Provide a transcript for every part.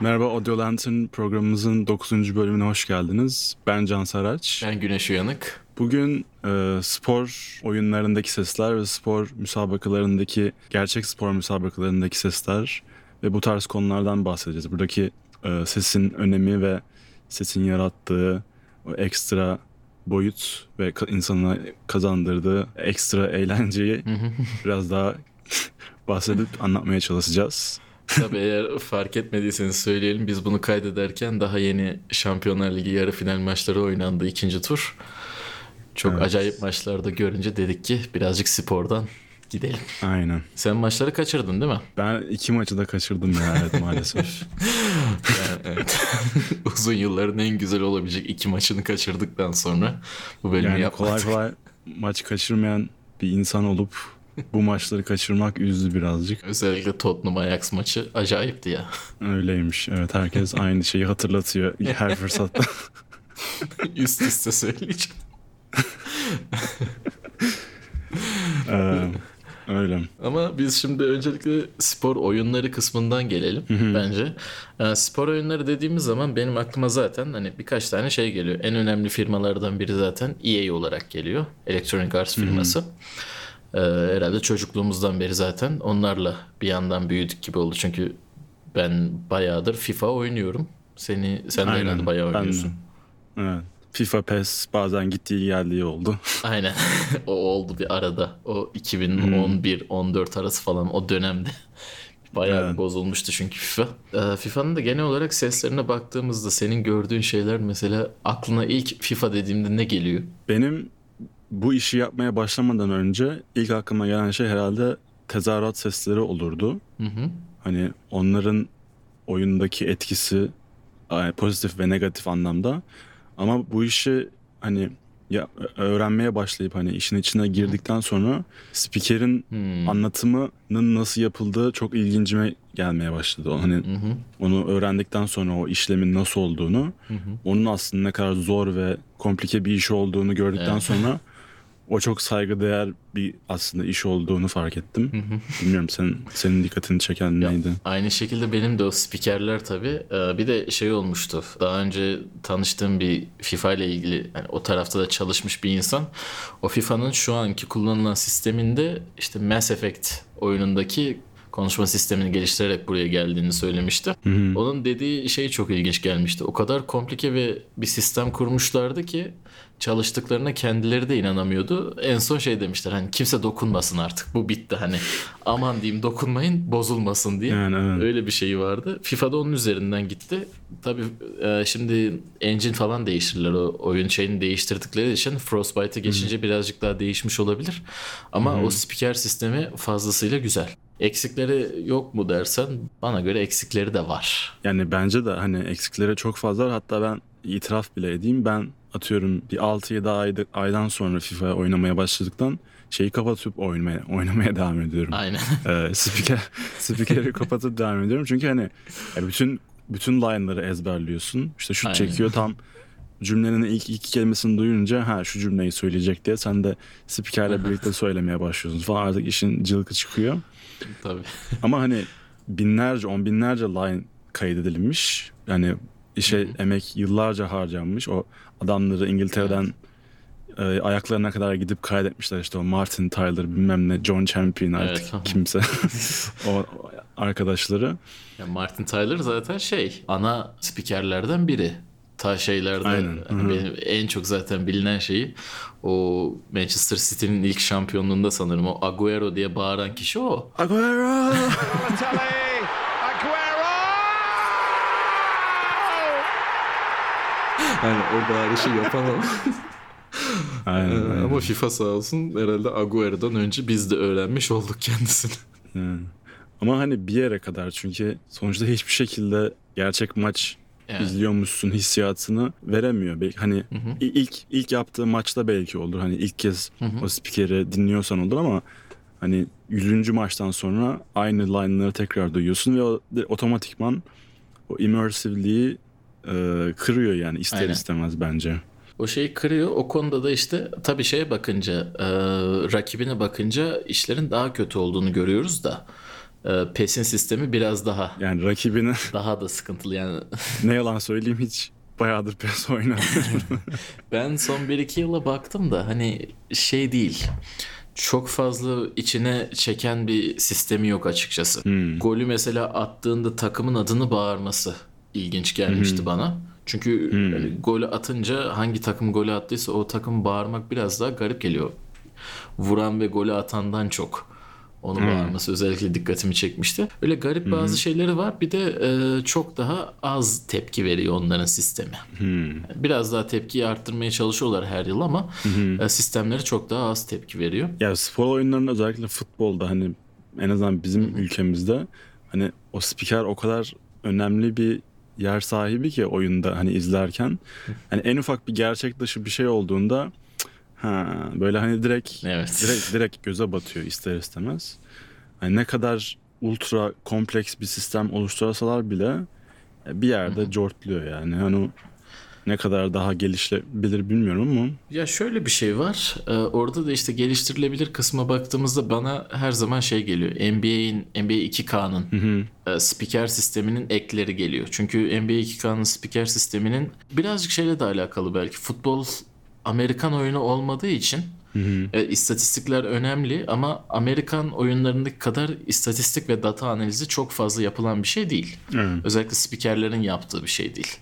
Merhaba Audio Lantern programımızın 9. bölümüne hoş geldiniz. Ben Can Saraç. Ben Güneş Uyanık. Bugün e, spor oyunlarındaki sesler ve spor müsabakalarındaki, gerçek spor müsabakalarındaki sesler ve bu tarz konulardan bahsedeceğiz. Buradaki e, sesin önemi ve sesin yarattığı o ekstra boyut ve insana kazandırdığı ekstra eğlenceyi biraz daha bahsedip anlatmaya çalışacağız. Tabii eğer fark etmediyseniz söyleyelim. Biz bunu kaydederken daha yeni Şampiyonlar Ligi yarı final maçları oynandı ikinci tur. Çok Evet. acayip maçlarda görünce dedik ki birazcık spordan gidelim. Aynen. Sen maçları kaçırdın değil mi? Ben iki maçı da kaçırdım ya evet maalesef. Yani, evet. Uzun yılların en güzel olabilecek iki maçını kaçırdıktan sonra bu bölümü Yani yapmak. kolay kolay maç kaçırmayan bir insan olup bu maçları kaçırmak üzdü birazcık. Özellikle Tottenham Ajax maçı acayipti ya. Öyleymiş. Evet herkes aynı şeyi hatırlatıyor her fırsatta. Üst üste söyleyeceğim. Ee, öyle. Ama biz şimdi öncelikle spor oyunları kısmından gelelim bence. Ee, spor oyunları dediğimiz zaman benim aklıma zaten hani birkaç tane şey geliyor. En önemli firmalardan biri zaten EA olarak geliyor. Electronic Arts firması. Ee, herhalde çocukluğumuzdan beri zaten onlarla bir yandan büyüdük gibi oldu. Çünkü ben bayağıdır FIFA oynuyorum. Seni sen de Aynen, herhalde bayağı ben de. oynuyorsun. Evet. FIFA PES bazen gittiği geldiği oldu. Aynen. o oldu bir arada. O 2011-14 arası falan o dönemde. Bayağı Evet. bozulmuştu çünkü FIFA. Ee, FIFA'nın da genel olarak seslerine baktığımızda senin gördüğün şeyler mesela aklına ilk FIFA dediğimde ne geliyor? Benim bu işi yapmaya başlamadan önce ilk aklıma gelen şey herhalde tezahürat sesleri olurdu. Hı hı. Hani onların oyundaki etkisi pozitif ve negatif anlamda. Ama bu işi hani ya öğrenmeye başlayıp hani işin içine girdikten sonra spikerin Hmm. anlatımının nasıl yapıldığı çok ilgincime gelmeye başladı. Hani hı. onu öğrendikten sonra o işlemin nasıl olduğunu, onun aslında ne kadar zor ve komplike bir iş olduğunu gördükten Evet. sonra o çok saygıdeğer bir aslında iş olduğunu fark ettim. Bilmiyorum senin senin dikkatini çeken neydi? Aynı şekilde benim de o spikerler tabii. Ee, Bir de şey olmuştu. Daha önce tanıştığım bir FIFA ile ilgili yani o tarafta da çalışmış bir insan. O FIFA'nın şu anki kullanılan sisteminde işte Mass Effect oyunundaki konuşma sistemini geliştirerek buraya geldiğini söylemişti. Onun dediği şey çok ilginç gelmişti. O kadar komplike ve bir sistem kurmuşlardı ki çalıştıklarına kendileri de inanamıyordu. En son şey demişler hani kimse dokunmasın artık bu bitti hani aman diyeyim dokunmayın bozulmasın diye. Yani evet. Öyle bir şeyi vardı. FIFA'da onun üzerinden gitti. Tabii e, şimdi engine falan değiştirirler. O oyun şeyini değiştirdikleri için Frostbite'e geçince birazcık daha değişmiş olabilir. Ama o spiker sistemi fazlasıyla güzel. Eksikleri yok mu dersen bana göre eksikleri de var. Yani bence de hani eksikleri çok fazla var. Hatta ben itiraf bile edeyim. Ben atıyorum bir 6-7 ayda, aydan sonra FIFA oynamaya başladıktan şeyi kapatıp oynamaya, oynamaya devam ediyorum. Aynen. Ee, spiker, spikeri kapatıp devam ediyorum. Çünkü hani bütün bütün line'ları ezberliyorsun. İşte şut Aynen. çekiyor tam cümlenin ilk iki kelimesini duyunca ha şu cümleyi söyleyecek diye sen de spikerle birlikte söylemeye başlıyorsun falan artık işin cılkı çıkıyor. Tabii. Ama hani binlerce, on binlerce line kaydedilmiş. Yani işe emek yıllarca harcanmış. O adamları İngiltere'den e, ayaklarına kadar gidip kaydetmişler. işte o Martin Tyler bilmem ne John Champion artık Evet. kimse. o o arkadaşları. Ya Martin Tyler zaten şey ana spikerlerden biri. Ta şeylerde Aynen, hani benim en çok zaten bilinen şeyi o Manchester City'nin ilk şampiyonluğunda sanırım o Agüero diye bağıran kişi o. Aguero! Balotelli, Aguero! Hani o bağırışı yapan o. aynen, aynen. Ama FIFA sağ olsun herhalde Agüero'dan önce biz de öğrenmiş olduk kendisini. Yani. Ama hani bir yere kadar çünkü sonuçta hiçbir şekilde gerçek maç Evet. izliyormuşsun hissiyatını veremiyor. Belki hani i- ilk ilk yaptığı maçta belki olur. Hani ilk kez o spikeri dinliyorsan olur ama hani 100. maçtan sonra aynı line'ları tekrar duyuyorsun ve o de- otomatikman o immersiveliği e, kırıyor yani ister Aynen. istemez bence. O şeyi kırıyor. O konuda da işte tabii şeye bakınca, e, rakibine bakınca işlerin daha kötü olduğunu görüyoruz da. E, PES'in sistemi biraz daha Yani rakibine daha da sıkıntılı yani. ne yalan söyleyeyim hiç bayağıdır PES oynamıyorum. Ben son 1-2 yıla baktım da hani şey değil. Çok fazla içine çeken bir sistemi yok açıkçası. Golü mesela attığında takımın adını bağırması ilginç gelmişti bana. Çünkü hani golü atınca hangi takım golü attıysa o takım bağırmak biraz daha garip geliyor. Vuran ve golü atandan çok. Onu bağırması özellikle dikkatimi çekmişti. Öyle garip bazı şeyleri var. Bir de e, çok daha az tepki veriyor onların sistemi. Biraz daha tepkiyi arttırmaya çalışıyorlar her yıl ama e, sistemleri çok daha az tepki veriyor. ya spor oyunlarında özellikle futbolda hani en azından bizim ülkemizde hani o spiker o kadar önemli bir yer sahibi ki oyunda hani izlerken hani en ufak bir gerçek dışı bir şey olduğunda ha böyle hani direkt Evet. direkt direkt göze batıyor ister istemez. Hani ne kadar ultra kompleks bir sistem oluştursalar bile bir yerde cortluyor yani. Hani ne kadar daha gelişebilir bilmiyorum ama Ya şöyle bir şey var. Ee, orada da işte geliştirilebilir kısma baktığımızda bana her zaman şey geliyor. NBA'in NBA 2K'nın e, spiker sisteminin ekleri geliyor. Çünkü NBA 2K'nın spiker sisteminin birazcık şeyle de alakalı belki. Futbol Amerikan oyunu olmadığı için e, istatistikler önemli ama Amerikan oyunlarındaki kadar istatistik ve data analizi çok fazla yapılan bir şey değil. Özellikle spikerlerin yaptığı bir şey değil.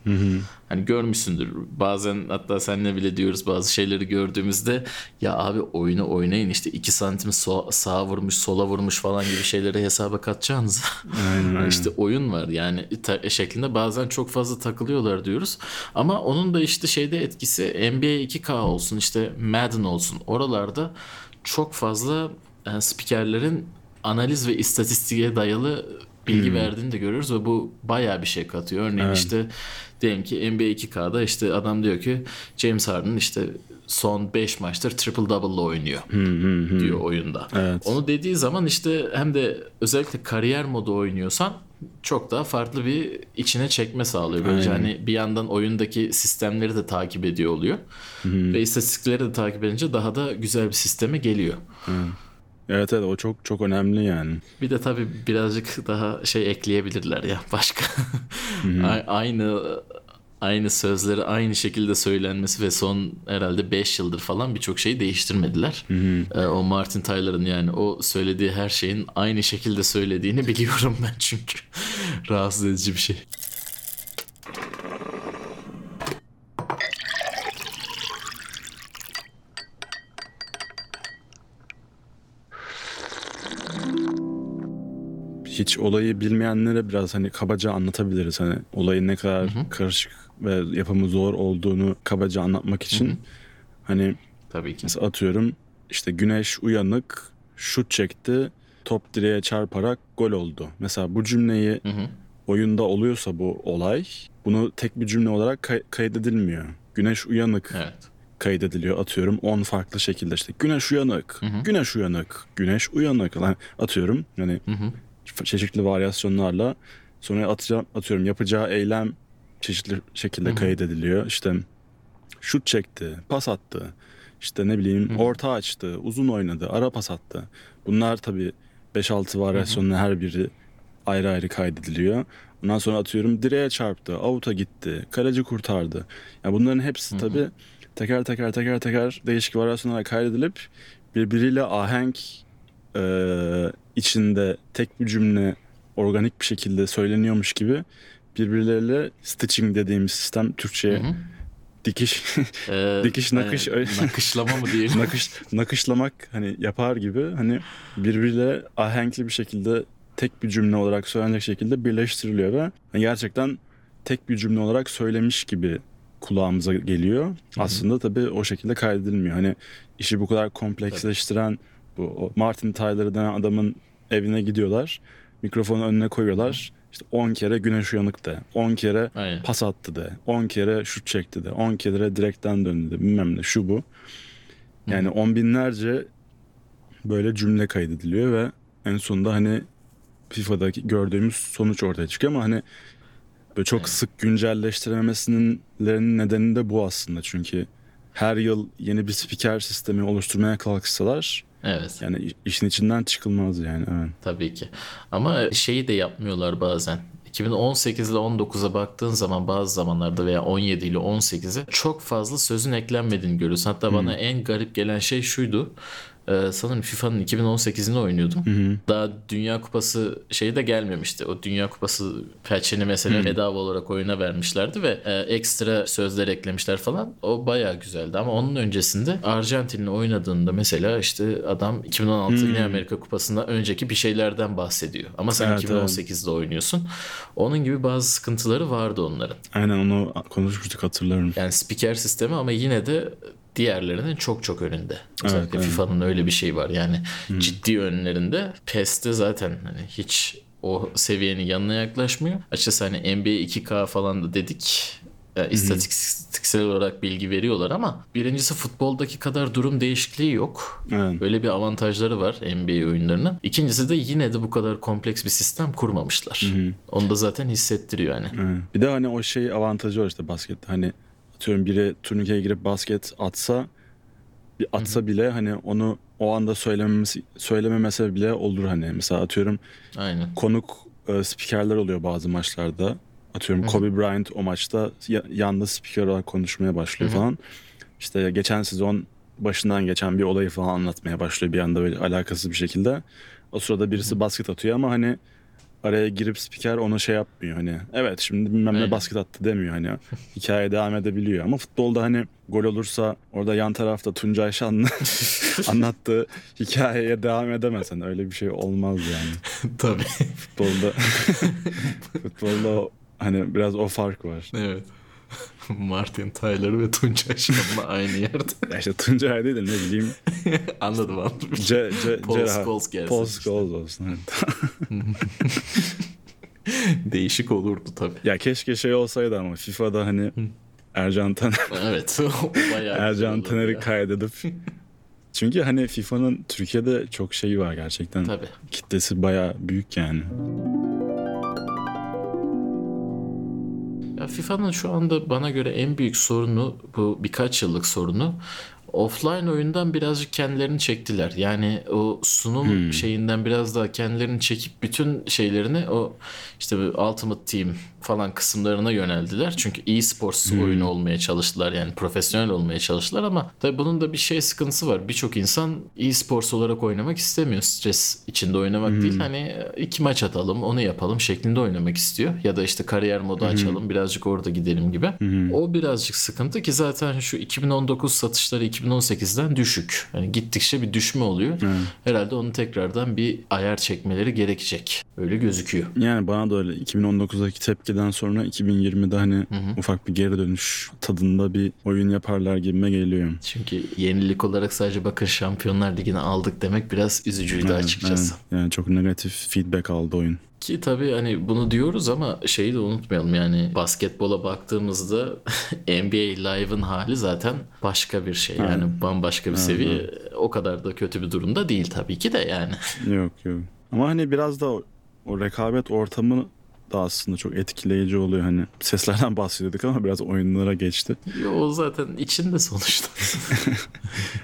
Hani görmüşsündür bazen hatta seninle bile diyoruz bazı şeyleri gördüğümüzde ya abi oyunu oynayın işte 2 santim so- sağa vurmuş sola vurmuş falan gibi şeyleri hesaba katacağınız. işte oyun var yani şeklinde bazen çok fazla takılıyorlar diyoruz. Ama onun da işte şeyde etkisi NBA 2K olsun işte Madden olsun oralarda çok fazla e, spikerlerin analiz ve istatistiğe dayalı bilgi verdiğini de görüyoruz ve bu bayağı bir şey katıyor. Örneğin işte diyelim ki NBA 2K'da işte adam diyor ki James Harden işte son 5 maçtır triple double'la oynuyor diyor oyunda. Evet. Onu dediği zaman işte hem de özellikle kariyer modu oynuyorsan çok daha farklı bir içine çekme sağlıyor. Böylece hani bir yandan oyundaki sistemleri de takip ediyor oluyor. Ve istatistikleri de takip edince daha da güzel bir sisteme geliyor. Evet evet o çok çok önemli yani. Bir de tabii birazcık daha şey ekleyebilirler ya başka. A- aynı aynı sözleri aynı şekilde söylenmesi ve son herhalde 5 yıldır falan birçok şeyi değiştirmediler. Ee, o Martin Tyler'ın yani o söylediği her şeyin aynı şekilde söylediğini biliyorum ben çünkü. Rahatsız edici bir şey. Hiç olayı bilmeyenlere biraz hani kabaca anlatabiliriz. Hani olayın ne kadar karışık ve yapımı zor olduğunu kabaca anlatmak için. Hani Tabii ki. mesela atıyorum işte güneş uyanık şut çekti top direğe çarparak gol oldu. Mesela bu cümleyi Hı hı. oyunda oluyorsa bu olay bunu tek bir cümle olarak kay- kaydedilmiyor. Güneş uyanık Evet. kaydediliyor atıyorum 10 farklı şekilde işte güneş uyanık, güneş uyanık, güneş uyanık lan atıyorum yani çeşitli varyasyonlarla sonra atacağım, atıyorum yapacağı eylem çeşitli şekilde kaydediliyor. İşte şut çekti, pas attı, işte ne bileyim orta açtı, uzun oynadı, ara pas attı. Bunlar tabii 5-6 varyasyonla her biri ayrı ayrı kaydediliyor. Ondan sonra atıyorum direğe çarptı, avuta gitti, kaleci kurtardı. Yani bunların hepsi tabii teker teker teker teker değişik varyasyonlara kaydedilip birbiriyle ahenk e, içinde tek bir cümle organik bir şekilde söyleniyormuş gibi birbirleriyle stitching dediğimiz sistem Türkçe'ye dikiş Ee, Dikiş, nakış, e, nakışlama mı diyelim? nakış nakışlamak hani yapar gibi hani birbiriyle ahenkli bir şekilde tek bir cümle olarak söylenecek şekilde birleştiriliyor ve hani gerçekten tek bir cümle olarak söylemiş gibi kulağımıza geliyor. Aslında tabii o şekilde kaydedilmiyor. Hani işi bu kadar kompleksleştiren bu o Martin Tyler denen adamın evine gidiyorlar. Mikrofonu önüne koyuyorlar. İşte 10 kere güneş uyanık de. 10 kere Aynen. pas attı de. 10 kere şut çekti de. 10 kere direkten döndü de. Bilmem ne şu bu. Yani on binlerce böyle cümle kaydediliyor ve en sonunda hani FIFA'daki gördüğümüz sonuç ortaya çıkıyor ama hani böyle çok sık güncelleştirememesinin nedeni de bu aslında çünkü her yıl yeni bir spiker sistemi oluşturmaya kalkışsalar Evet. Yani işin içinden çıkılmaz yani. Evet. Tabii ki. Ama şeyi de yapmıyorlar bazen. 2018 ile 19'a baktığın zaman bazı zamanlarda veya 17 ile 18'e çok fazla sözün eklenmediğini görüyorsun. Hatta bana en garip gelen şey şuydu. Ee, sanırım FIFA'nın 2018'ini oynuyordum. Daha Dünya Kupası şeyi de gelmemişti. O Dünya Kupası patch'ini mesela bedava olarak oyuna vermişlerdi ve e, ekstra sözler eklemişler falan. O bayağı güzeldi ama onun öncesinde Arjantin'le oynadığında mesela işte adam 2016 Güney Amerika Kupası'nda önceki bir şeylerden bahsediyor. Ama sen Evet, 2018'de oynuyorsun. Onun gibi bazı sıkıntıları vardı onların. Aynen onu konuşmuştuk hatırlarım. Yani spiker sistemi ama yine de diğerlerinin çok çok önünde. Özellikle evet. FIFA'nın öyle bir şey var. Yani ciddi önlerinde. PES'te zaten hani hiç o seviyenin yanına yaklaşmıyor. Açıkçası hani NBA 2K falan da dedik. E, istatistiksel olarak bilgi veriyorlar ama birincisi futboldaki kadar durum değişikliği yok. Evet. Böyle bir avantajları var NBA oyunlarının. İkincisi de yine de bu kadar kompleks bir sistem kurmamışlar. Onu da zaten hissettiriyor yani. Evet. Bir de hani o şey avantajı var işte baskette. Hani atıyorum biri turnikeye girip basket atsa bir atsa bile hani onu o anda söylememesi söylememese bile olur hani. Mesela atıyorum Aynen. konuk e, spikerler oluyor bazı maçlarda. Atıyorum Kobe Bryant o maçta ya, yanda spiker olarak konuşmaya başlıyor falan. İşte geçen sezon başından geçen bir olayı falan anlatmaya başlıyor bir anda böyle alakasız bir şekilde. O sırada birisi basket atıyor ama hani araya girip spiker ona şey yapmıyor hani evet şimdi bilmem ne Aynen. basket attı demiyor hani hikaye devam edebiliyor ama futbolda hani gol olursa orada yan tarafta Tuncay Şanlı anlattığı hikayeye devam edemez hani öyle bir şey olmaz yani Tabii. futbolda futbolda hani biraz o fark var. Evet. Martin Tyler ve Tuncay Şan'la aynı yerde. Ya işte Tuncay değil de ne bileyim anladım anladım. C, C, Paul Scholes gelsin Paul. Scholes olsun. evet. Değişik olurdu tabii. ya keşke şey olsaydı ama FIFA'da hani Ercan Taner, Evet. Ercan Taner'i kaydedip çünkü hani FIFA'nın Türkiye'de çok şeyi var gerçekten. Tabii. Kitlesi bayağı büyük yani. FIFA'nın şu anda bana göre en büyük sorunu bu birkaç yıllık sorunu offline oyundan birazcık kendilerini çektiler. Yani o sunum şeyinden biraz daha kendilerini çekip bütün şeylerini o işte Ultimate Team falan kısımlarına yöneldiler. Çünkü e-sports oyunu olmaya çalıştılar. Yani profesyonel olmaya çalıştılar ama tabii bunun da bir şey sıkıntısı var. Birçok insan e-sports olarak oynamak istemiyor. Stres içinde oynamak değil. Hani iki maç atalım, onu yapalım şeklinde oynamak istiyor. Ya da işte kariyer modu açalım, birazcık orada gidelim gibi. O birazcık sıkıntı ki zaten şu 2019 satışları 2018'den düşük. Hani gittikçe bir düşme oluyor. Herhalde onu tekrardan bir ayar çekmeleri gerekecek. Öyle gözüküyor. Yani bana da öyle 2019'daki tepkiden sonra 2020'de hani ufak bir geri dönüş tadında bir oyun yaparlar gibime geliyor. Çünkü yenilik olarak sadece bakın Şampiyonlar Ligi'ni aldık demek biraz üzücüydü Evet, açıkçası. evet. Yani çok negatif feedback aldı oyun. Ki tabii hani bunu diyoruz ama şeyi de unutmayalım yani basketbola baktığımızda NBA Live'ın hali zaten başka bir şey. Yani bambaşka bir seviye. O kadar da kötü bir durumda değil tabii ki de yani. Yok yok. Ama hani biraz da o, o rekabet ortamı da aslında çok etkileyici oluyor hani. Seslerden bahsediyorduk ama biraz oyunlara geçti. Yo, o zaten içinde sonuçta.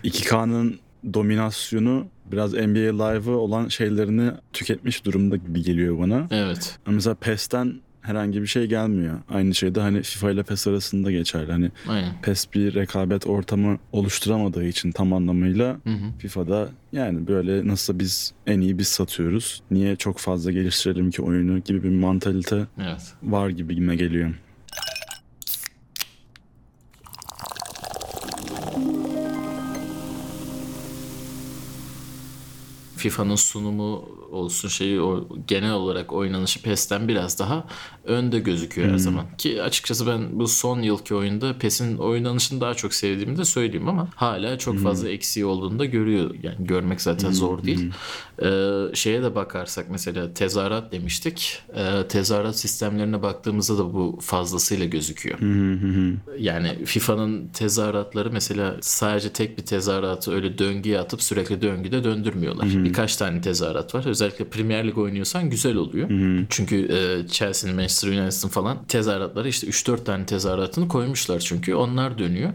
2K'nın dominasyonu biraz NBA Live'ı olan şeylerini tüketmiş durumda gibi geliyor bana. evet. Mesela PES'ten herhangi bir şey gelmiyor. Aynı şey de hani FIFA ile PES arasında geçerli. Hani Aynen. PES bir rekabet ortamı oluşturamadığı için tam anlamıyla FIFA'da yani böyle nasıl biz en iyi biz satıyoruz. Niye çok fazla geliştirelim ki oyunu gibi bir mantalite Evet. var gibi geliyor. FIFA'nın sunumu olsun şeyi o genel olarak oynanışı PES'ten biraz daha önde gözüküyor her zaman. Ki açıkçası ben bu son yılki oyunda PES'in oynanışını daha çok sevdiğimi de söyleyeyim ama hala çok fazla eksiği olduğunu da görüyor. Yani görmek zaten zor değil. Ee, şeye de bakarsak mesela tezahürat demiştik. Ee, tezahürat sistemlerine baktığımızda da bu fazlasıyla gözüküyor. Yani FIFA'nın tezahüratları mesela sadece tek bir tezahüratı öyle döngüye atıp sürekli döngüde döndürmüyorlar. Birkaç tane tezahürat var. Özellikle Premier Lig oynuyorsan güzel oluyor. Çünkü e, Chelsea'nin, Manchester United'ın falan tezahüratları işte 3-4 tane tezahüratını koymuşlar çünkü. Onlar dönüyor.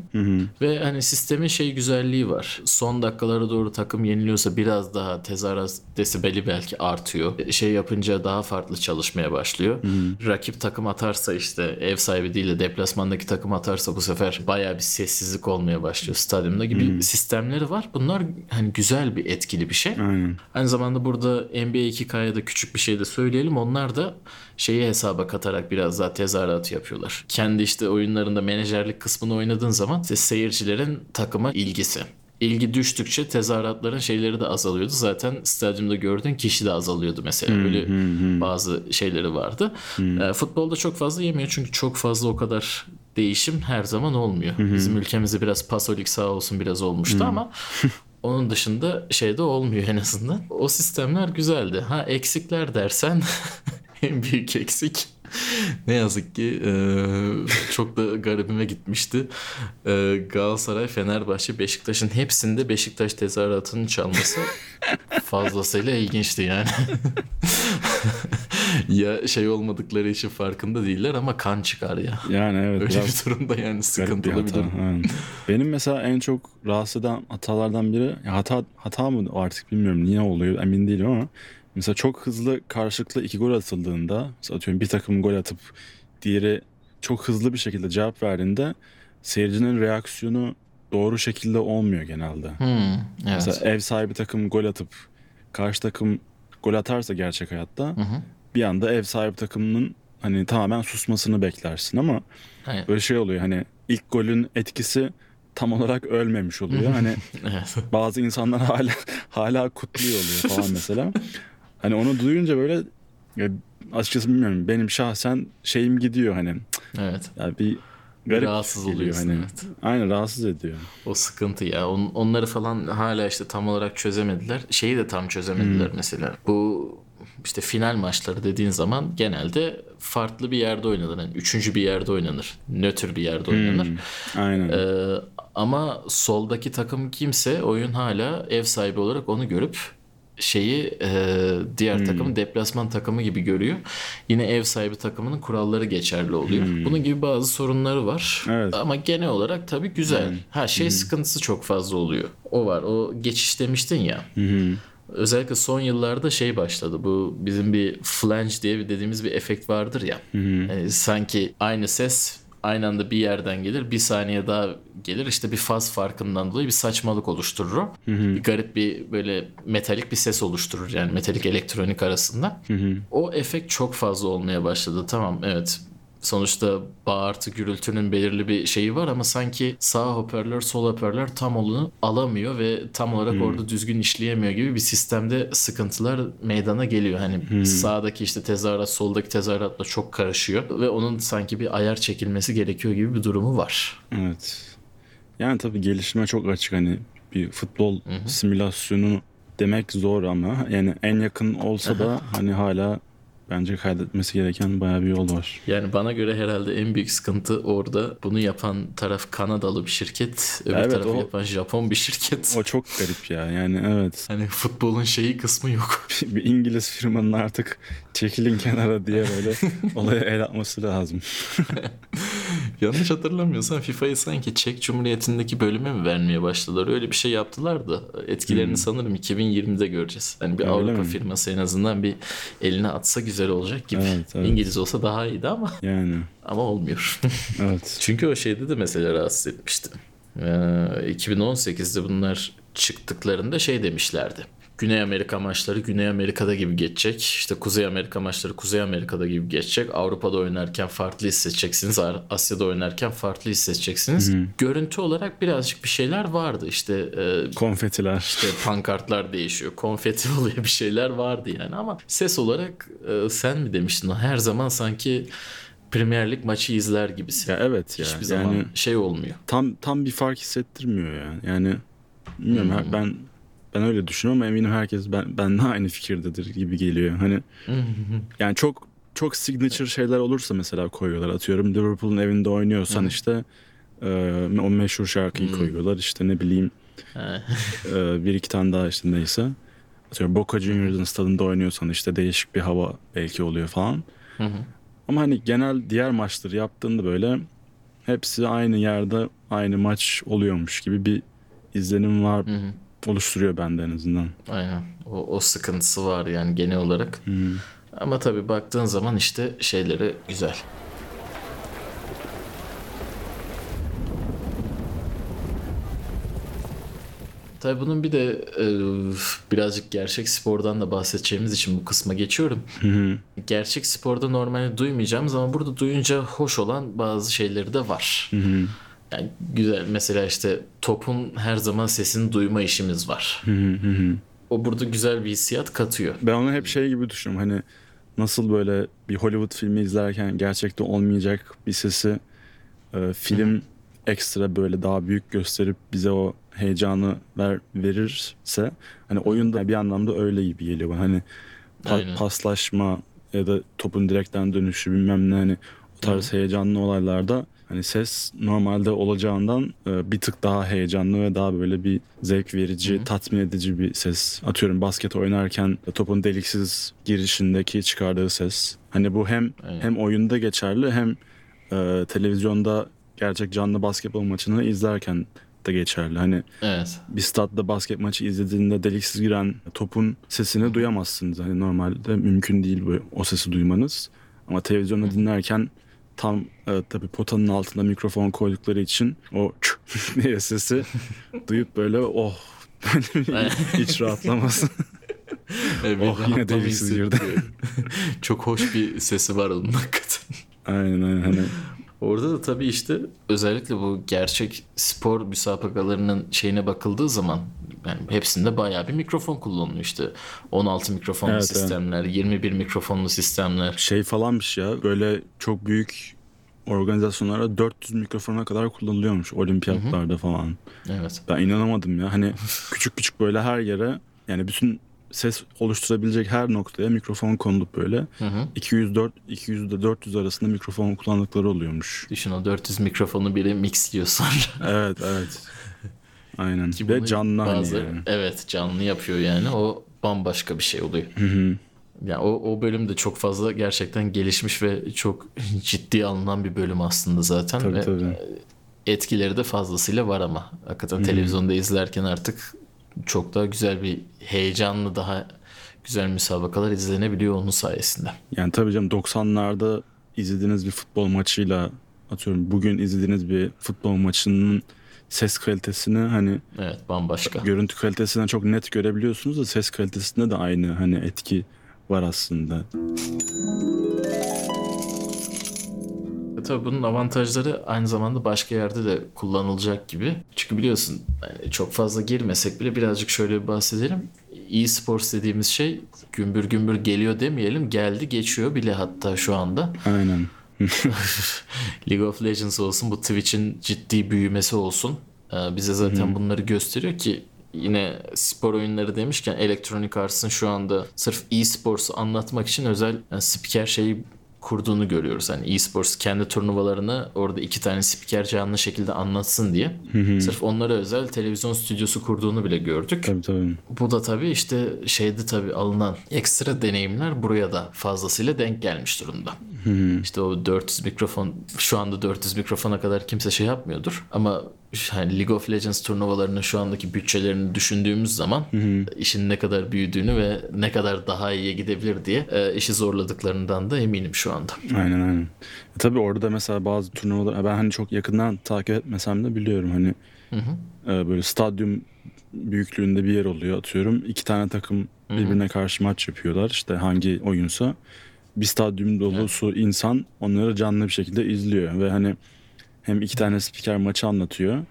Ve hani sistemin şey güzelliği var. Son dakikalara doğru takım yeniliyorsa biraz daha tezahürat desibeli belki artıyor. E, Şey yapınca daha farklı çalışmaya başlıyor. Rakip takım atarsa işte ev sahibi değil de deplasmandaki takım atarsa bu sefer bayağı bir sessizlik olmaya başlıyor stadyumda gibi sistemleri var. Bunlar hani güzel bir etkili bir şey. Aynen. Aynı zamanda burada NBA 2K'ya da küçük bir şey de söyleyelim. Onlar da şeyi hesaba katarak biraz daha tezahüratı yapıyorlar. Kendi işte oyunlarında menajerlik kısmını oynadığın zaman işte seyircilerin takıma ilgisi. İlgi düştükçe tezahüratların şeyleri de azalıyordu. Zaten stadyumda gördüğün kişi de azalıyordu mesela. Öyle bazı şeyleri vardı. Ee, futbolda çok fazla yemiyor çünkü çok fazla o kadar değişim her zaman olmuyor. Bizim ülkemizde biraz pasolik sağ olsun biraz olmuştu ama onun dışında şeyde olmuyor en azından. O sistemler güzeldi. Ha eksikler dersen en büyük eksik ne yazık ki e, çok da garibime gitmişti. E, Galatasaray, Fenerbahçe, Beşiktaş'ın hepsinde Beşiktaş tezahüratının çalması fazlasıyla ilginçti yani. ya şey olmadıkları için farkında değiller ama kan çıkar ya. Yani evet. Öyle bir durumda yani bir sıkıntılı bir, durum. Benim mesela en çok rahatsız eden hatalardan biri ya hata hata mı artık bilmiyorum niye oluyor emin değilim ama mesela çok hızlı karşılıklı iki gol atıldığında mesela atıyorum bir takım gol atıp diğeri çok hızlı bir şekilde cevap verdiğinde seyircinin reaksiyonu doğru şekilde olmuyor genelde. Hmm, evet. Mesela ev sahibi takım gol atıp karşı takım gol atarsa gerçek hayatta bir anda ev sahibi takımının hani tamamen susmasını beklersin ama Aynen. böyle şey oluyor hani ilk golün etkisi tam olarak ölmemiş oluyor. Hani Evet. bazı insanlar hala hala kutluyor oluyor falan mesela. Hani onu duyunca böyle ya açıkçası bilmiyorum benim şahsen şeyim gidiyor hani evet. ya bir garip Rahatsız oluyorsun, hani. evet. Aynen rahatsız ediyor. O sıkıntı ya. On- onları falan hala işte tam olarak çözemediler. Şeyi de tam çözemediler mesela. Bu işte final maçları dediğin zaman genelde farklı bir yerde oynanır. Yani üçüncü bir yerde oynanır. Nötr bir yerde oynanır. Aynen. Ee, ama soldaki takım kimse oyun hala ev sahibi olarak onu görüp şeyi e, diğer takım deplasman takımı gibi görüyor. Yine ev sahibi takımının kuralları geçerli oluyor. Bunun gibi bazı sorunları var. Evet. Ama genel olarak tabii güzel. Ha şey sıkıntısı çok fazla oluyor. O var. O geçiş demiştin ya. Özellikle son yıllarda şey başladı. Bu bizim bir flange diye bir dediğimiz bir efekt vardır ya. Yani sanki aynı ses aynı anda bir yerden gelir. Bir saniye daha gelir. İşte bir faz farkından dolayı bir saçmalık oluşturur o. Bir garip bir böyle metalik bir ses oluşturur. Yani metalik elektronik arasında. O efekt çok fazla olmaya başladı. Tamam evet Sonuçta bağırtı gürültünün belirli bir şeyi var ama sanki sağ hoparlör sol hoparlör tam onu alamıyor ve tam olarak orada düzgün işleyemiyor gibi bir sistemde sıkıntılar meydana geliyor. Hani sağdaki işte tezahürat soldaki tezahüratla çok karışıyor ve onun sanki bir ayar çekilmesi gerekiyor gibi bir durumu var. Evet. Yani tabii gelişime çok açık hani bir futbol simülasyonu demek zor ama yani en yakın olsa da hani hala bence kaydetmesi gereken bayağı bir yol var. Yani bana göre herhalde en büyük sıkıntı orada bunu yapan taraf Kanadalı bir şirket, öbür Evet, tarafı o- yapan Japon bir şirket. O çok garip ya yani evet. Hani futbolun şeyi kısmı yok. bir İngiliz firmanın artık çekilin kenara diye böyle olaya el atması lazım. Yanlış hatırlamıyorsam FIFA'yı sanki Çek Cumhuriyeti'ndeki bölüme mi vermeye başladılar? Öyle bir şey yaptılar da etkilerini sanırım 2020'de göreceğiz. Hani bir Hmm. Öyle Avrupa mi? firması en azından bir eline atsa güzel olacak gibi. Evet, evet. İngiliz olsa daha iyiydi ama Yani ama olmuyor. evet. Çünkü o şeyde de mesela rahatsız etmişti. Ee, 2018'de bunlar çıktıklarında şey demişlerdi. Güney Amerika maçları Güney Amerika'da gibi geçecek. İşte Kuzey Amerika maçları Kuzey Amerika'da gibi geçecek. Avrupa'da oynarken farklı hissedeceksiniz. Asya'da oynarken farklı hissedeceksiniz. Görüntü olarak birazcık bir şeyler vardı. İşte e, Konfetiler. işte pankartlar değişiyor. Konfeti oluyor bir şeyler vardı yani ama ses olarak e, sen mi demiştin her zaman sanki Premier Lig maçı izler gibisin. Ya evet ya. Hiçbir zaman yani şey olmuyor. tam tam bir fark hissettirmiyor yani. Yani bilmiyorum her- ben ben öyle düşünüyorum ama eminim herkes ben benimle aynı fikirdedir gibi geliyor. Hani yani çok çok signature şeyler olursa mesela koyuyorlar. Atıyorum Liverpool'un evinde oynuyorsan işte e, o meşhur şarkıyı koyuyorlar. İşte ne bileyim e, bir iki tane daha işte neyse. atıyorum Boca Juniors'ın stadında oynuyorsan işte değişik bir hava belki oluyor falan. Ama hani genel diğer maçları yaptığında böyle hepsi aynı yerde aynı maç oluyormuş gibi bir izlenim var oluşturuyor bende en azından. Aynen. O, o sıkıntısı var yani genel olarak. Ama tabii baktığın zaman işte şeyleri güzel. Tabii bunun bir de e, birazcık gerçek spordan da bahsedeceğimiz için bu kısma geçiyorum. Gerçek sporda normalde duymayacağımız ama burada duyunca hoş olan bazı şeyleri de var. Yani güzel mesela işte topun her zaman sesini duyma işimiz var. o burada güzel bir hissiyat katıyor. Ben onu hep şey gibi düşünüyorum hani nasıl böyle bir Hollywood filmi izlerken gerçekte olmayacak bir sesi e, film ekstra böyle daha büyük gösterip bize o heyecanı ver, verirse hani oyunda bir anlamda öyle gibi geliyor bana. Hani pa- paslaşma ya da topun direkten dönüşü bilmem ne hani o tarz heyecanlı olaylarda hani ses normalde olacağından e, bir tık daha heyecanlı ve daha böyle bir zevk verici, tatmin edici bir ses. Atıyorum basket oynarken topun deliksiz girişindeki çıkardığı ses. Hani bu hem Aynen. hem oyunda geçerli hem e, televizyonda gerçek canlı basketbol maçını izlerken de geçerli. Hani Evet. bir statta basket maçı izlediğinde deliksiz giren topun sesini duyamazsınız. Hani normalde mümkün değil bu o sesi duymanız. Ama televizyonda dinlerken tam e, tabii potanın altında mikrofon koydukları için o diye sesi duyup böyle oh böyle bir iç rahatlaması. Evet, Oh, yine deliksiz girdi. Çok hoş bir sesi var onun hakikaten. aynen aynen hani Orada da tabii işte özellikle bu gerçek spor müsabakalarının şeyine bakıldığı zaman yani hepsinde bayağı bir mikrofon kullanılıyor işte. 16 mikrofonlu Evet, evet. sistemler, 21 mikrofonlu sistemler. şey falanmış ya böyle çok büyük organizasyonlara 400 mikrofona kadar kullanılıyormuş olimpiyatlarda falan. Evet. Ben inanamadım ya. Hani küçük küçük böyle her yere yani bütün ses oluşturabilecek her noktaya mikrofon konulup böyle Hı hı. 204 200 ile 400 arasında mikrofon kullandıkları oluyormuş. Düşün o 400 mikrofonu biri mixliyor sonra. Evet evet. Aynen. Ki Ve canlı hani bazı- yani. Evet canlı yapıyor yani. O bambaşka bir şey oluyor. Yani o, o bölüm de çok fazla gerçekten gelişmiş ve çok ciddi alınan bir bölüm aslında zaten. Tabii ve tabii. etkileri de fazlasıyla var ama. Hakikaten televizyonda izlerken artık çok daha güzel bir heyecanlı daha güzel müsabakalar izlenebiliyor onun sayesinde. Yani tabii canım 90'larda izlediğiniz bir futbol maçıyla atıyorum bugün izlediğiniz bir futbol maçının ses kalitesini hani Evet bambaşka. görüntü kalitesine çok net görebiliyorsunuz da ses kalitesinde de aynı hani etki var aslında. E Tabii bunun avantajları aynı zamanda başka yerde de kullanılacak gibi. Çünkü biliyorsun yani çok fazla girmesek bile birazcık şöyle bir bahsedelim. E-sports dediğimiz şey gümbür gümbür geliyor demeyelim. Geldi geçiyor bile hatta şu anda. Aynen. League of Legends olsun bu Twitch'in ciddi büyümesi olsun. Ee, bize zaten bunları gösteriyor ki yine spor oyunları demişken Electronic Arts'ın şu anda sırf e-sports'u anlatmak için özel yani spiker şeyi kurduğunu görüyoruz. Hani e-sports kendi turnuvalarını orada iki tane spiker canlı şekilde anlatsın diye. Sırf onlara özel televizyon stüdyosu kurduğunu bile gördük. Tabii tabii. Bu da tabii işte şeyde tabii alınan ekstra deneyimler buraya da fazlasıyla denk gelmiş durumda. İşte o 400 mikrofon şu anda 400 mikrofona kadar kimse şey yapmıyordur ama yani League of Legends turnuvalarının şu andaki bütçelerini düşündüğümüz zaman işin ne kadar büyüdüğünü ve ne kadar daha iyiye gidebilir diye e, işi zorladıklarından da eminim şu anda. Aynen aynen. E tabii orada mesela bazı turnuvalar ben hani çok yakından takip etmesem de biliyorum hani e, böyle stadyum büyüklüğünde bir yer oluyor atıyorum. iki tane takım birbirine karşı maç yapıyorlar işte hangi oyunsa. Bir stadyum dolusu insan onları canlı bir şekilde izliyor ve hani hem iki tane spiker maçı anlatıyor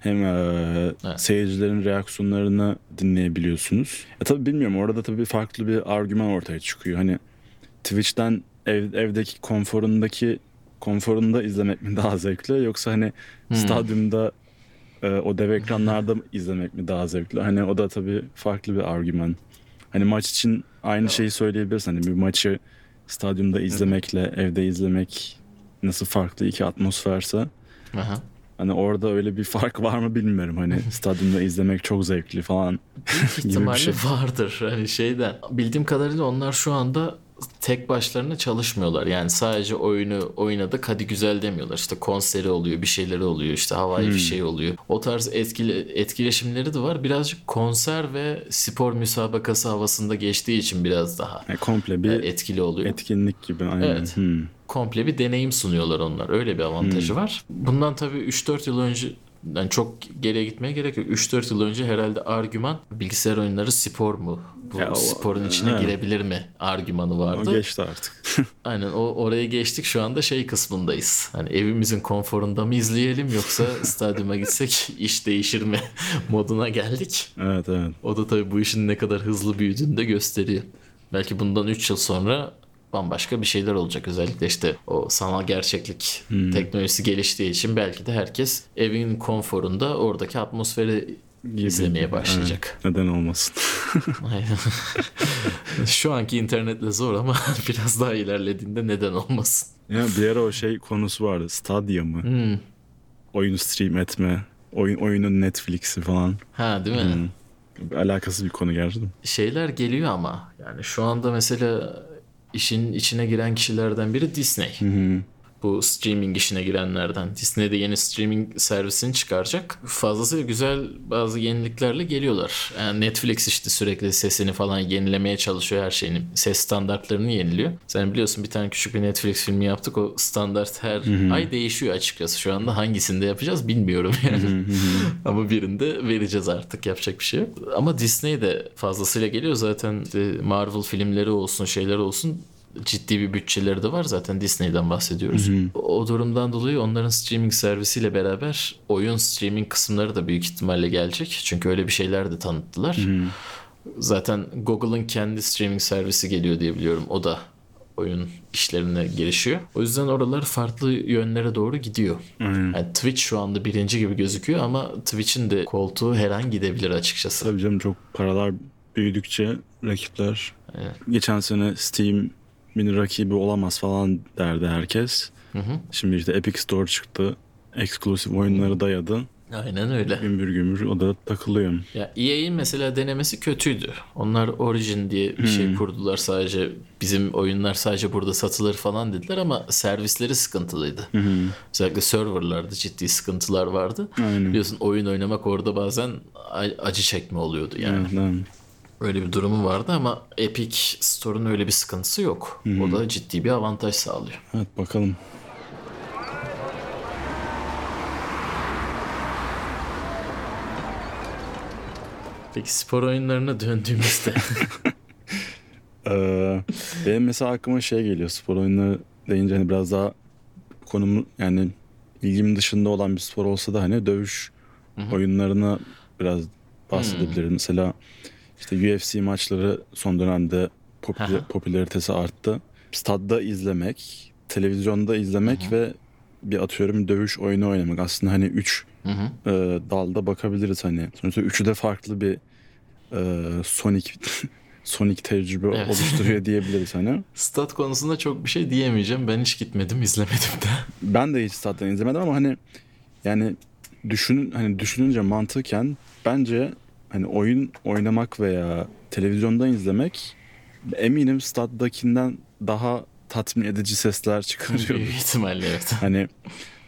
hem e, seyircilerin reaksiyonlarını dinleyebiliyorsunuz. E tabii bilmiyorum orada tabii farklı bir argüman ortaya çıkıyor. Hani Twitch'ten ev, evdeki konforundaki konforunda izlemek mi daha zevkli yoksa hani stadyumda e, o dev ekranlarda izlemek mi daha zevkli? Hani o da tabii farklı bir argüman. Hani maç için aynı şeyi söyleyebilirsin. Hani bir maçı stadyumda izlemekle evde izlemek nasıl farklı iki atmosferse Aha. Hani orada öyle bir fark var mı bilmiyorum. Hani stadyumda izlemek çok zevkli falan. Büyük ihtimalle şey. vardır. Hani şeyden bildiğim kadarıyla onlar şu anda tek başlarına çalışmıyorlar. Yani sadece oyunu oynadık hadi güzel demiyorlar. İşte konseri oluyor, bir şeyleri oluyor, işte havai Hmm. bir şey oluyor. O tarz etkili, etkileşimleri de var. Birazcık konser ve spor müsabakası havasında geçtiği için biraz daha Yani komple e, bir etkili oluyor. etkinlik gibi. Aynen. Evet. Hmm. komple bir deneyim sunuyorlar onlar. Öyle bir avantajı var. Bundan tabii 3-4 yıl önce yani çok geriye gitmeye gerek yok. 3-4 yıl önce herhalde argüman bilgisayar oyunları spor mu? Bu Ya o- sporun içine evet. girebilir mi? Argümanı O vardı. geçti artık. Aynen o oraya geçtik şu anda şey kısmındayız. Hani evimizin konforunda mı izleyelim yoksa stadyuma gitsek iş değişir mi moduna geldik. evet evet. O da tabii bu işin ne kadar hızlı büyüdüğünü de gösteriyor. Belki bundan 3 yıl sonra bambaşka bir şeyler olacak. Özellikle işte o sanal gerçeklik teknolojisi geliştiği için belki de herkes evin konforunda oradaki atmosferi Gibi. izlemeye başlayacak. Evet. Neden olmasın? Şu anki internetle zor ama biraz daha ilerlediğinde neden olmasın. ya bir ara o şey konusu vardı. Stadia mı? Hmm. Oyunu stream etme. Oyun oyunun Netflix'i falan. Ha değil mi? Alakası bir konu gerçekten. Şeyler geliyor ama yani şu anda mesela işin içine giren kişilerden biri Disney. Bu streaming işine girenlerden. Disney de yeni streaming servisini çıkaracak. Fazlasıyla güzel bazı yeniliklerle geliyorlar. Yani Netflix işte sürekli sesini falan yenilemeye çalışıyor her şeyini. Ses standartlarını yeniliyor. Sen biliyorsun bir tane küçük bir Netflix filmi yaptık. O standart her ay değişiyor açıkçası. Şu anda hangisinde yapacağız bilmiyorum yani. Ama birinde vereceğiz artık. Yapacak bir şey yok. Ama Disney de fazlasıyla geliyor. Zaten işte Marvel filmleri olsun şeyler olsun ciddi bir bütçeleri de var. Zaten Disney'den bahsediyoruz. O durumdan dolayı onların streaming servisiyle beraber oyun streaming kısımları da büyük ihtimalle gelecek. Çünkü öyle bir şeyler de tanıttılar. Zaten Google'ın kendi streaming servisi geliyor diye biliyorum. O da oyun işlerine girişiyor. O yüzden oralar farklı yönlere doğru gidiyor. Yani Twitch şu anda birinci gibi gözüküyor ama Twitch'in de koltuğu her an gidebilir açıkçası. Tabii canım çok paralar büyüdükçe rakipler. Evet. Geçen sene Steam'in rakibi olamaz falan derdi herkes. Şimdi işte Epic Store çıktı. Eksklusif oyunları dayadı. Aynen öyle. Gümbür gümbür o da takılıyor. Ya EA'in mesela denemesi kötüydü. Onlar Origin diye bir şey kurdular sadece bizim oyunlar sadece burada satılır falan dediler ama servisleri sıkıntılıydı. Özellikle serverlarda ciddi sıkıntılar vardı. Aynen. Biliyorsun oyun oynamak orada bazen acı çekme oluyordu yani. Evet, evet. Öyle bir durumu vardı ama Epic Store'un öyle bir sıkıntısı yok. O da ciddi bir avantaj sağlıyor. Evet bakalım. Peki spor oyunlarına döndüğümüzde Ee, benim mesela aklıma şey geliyor spor oyunları deyince hani biraz daha konumu yani ilgimin dışında olan bir spor olsa da hani dövüş oyunlarına biraz bahsedebiliriz. Mesela işte UFC maçları son dönemde popüler, Aha. popülaritesi arttı. Stadda izlemek, televizyonda izlemek ve bir atıyorum dövüş oyunu oynamak aslında hani üç e, dalda bakabiliriz hani. Sonuçta üçü de farklı bir e, Sonic Sonic tecrübe Evet. oluşturuyor diyebiliriz hani. stat konusunda çok bir şey diyemeyeceğim. Ben hiç gitmedim, izlemedim de. Ben de hiç zaten izlemedim ama hani yani düşünün hani düşününce mantıken bence hani oyun oynamak veya televizyonda izlemek eminim staddakinden daha tatmin edici sesler çıkarıyor. Büyük ihtimalle evet. hani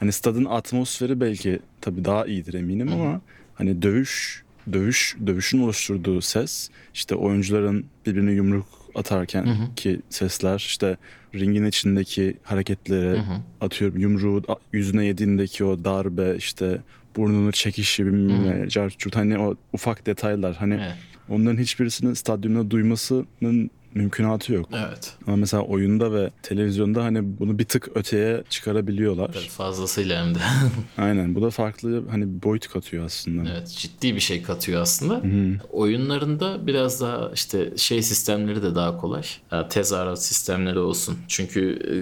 hani stadın atmosferi belki tabii daha iyidir eminim ama hani dövüş dövüş dövüşün oluşturduğu ses işte oyuncuların birbirine yumruk atarken ki sesler işte ringin içindeki hareketleri atıyorum yumruğu yüzüne yediğindeki o darbe işte burnunu çekişi bilmem ne carçurt hani o ufak detaylar hani Evet. onların hiçbirisini stadyumda duymasının mümkünatı yok. Evet. Ama mesela oyunda ve televizyonda hani bunu bir tık öteye çıkarabiliyorlar. Tabii Fazlasıyla hem de. Aynen bu da farklı hani bir boyut katıyor aslında. evet ciddi bir şey katıyor aslında. Oyunlarında biraz daha işte şey sistemleri de daha kolay. Ya, tezahürat sistemleri olsun. Çünkü e,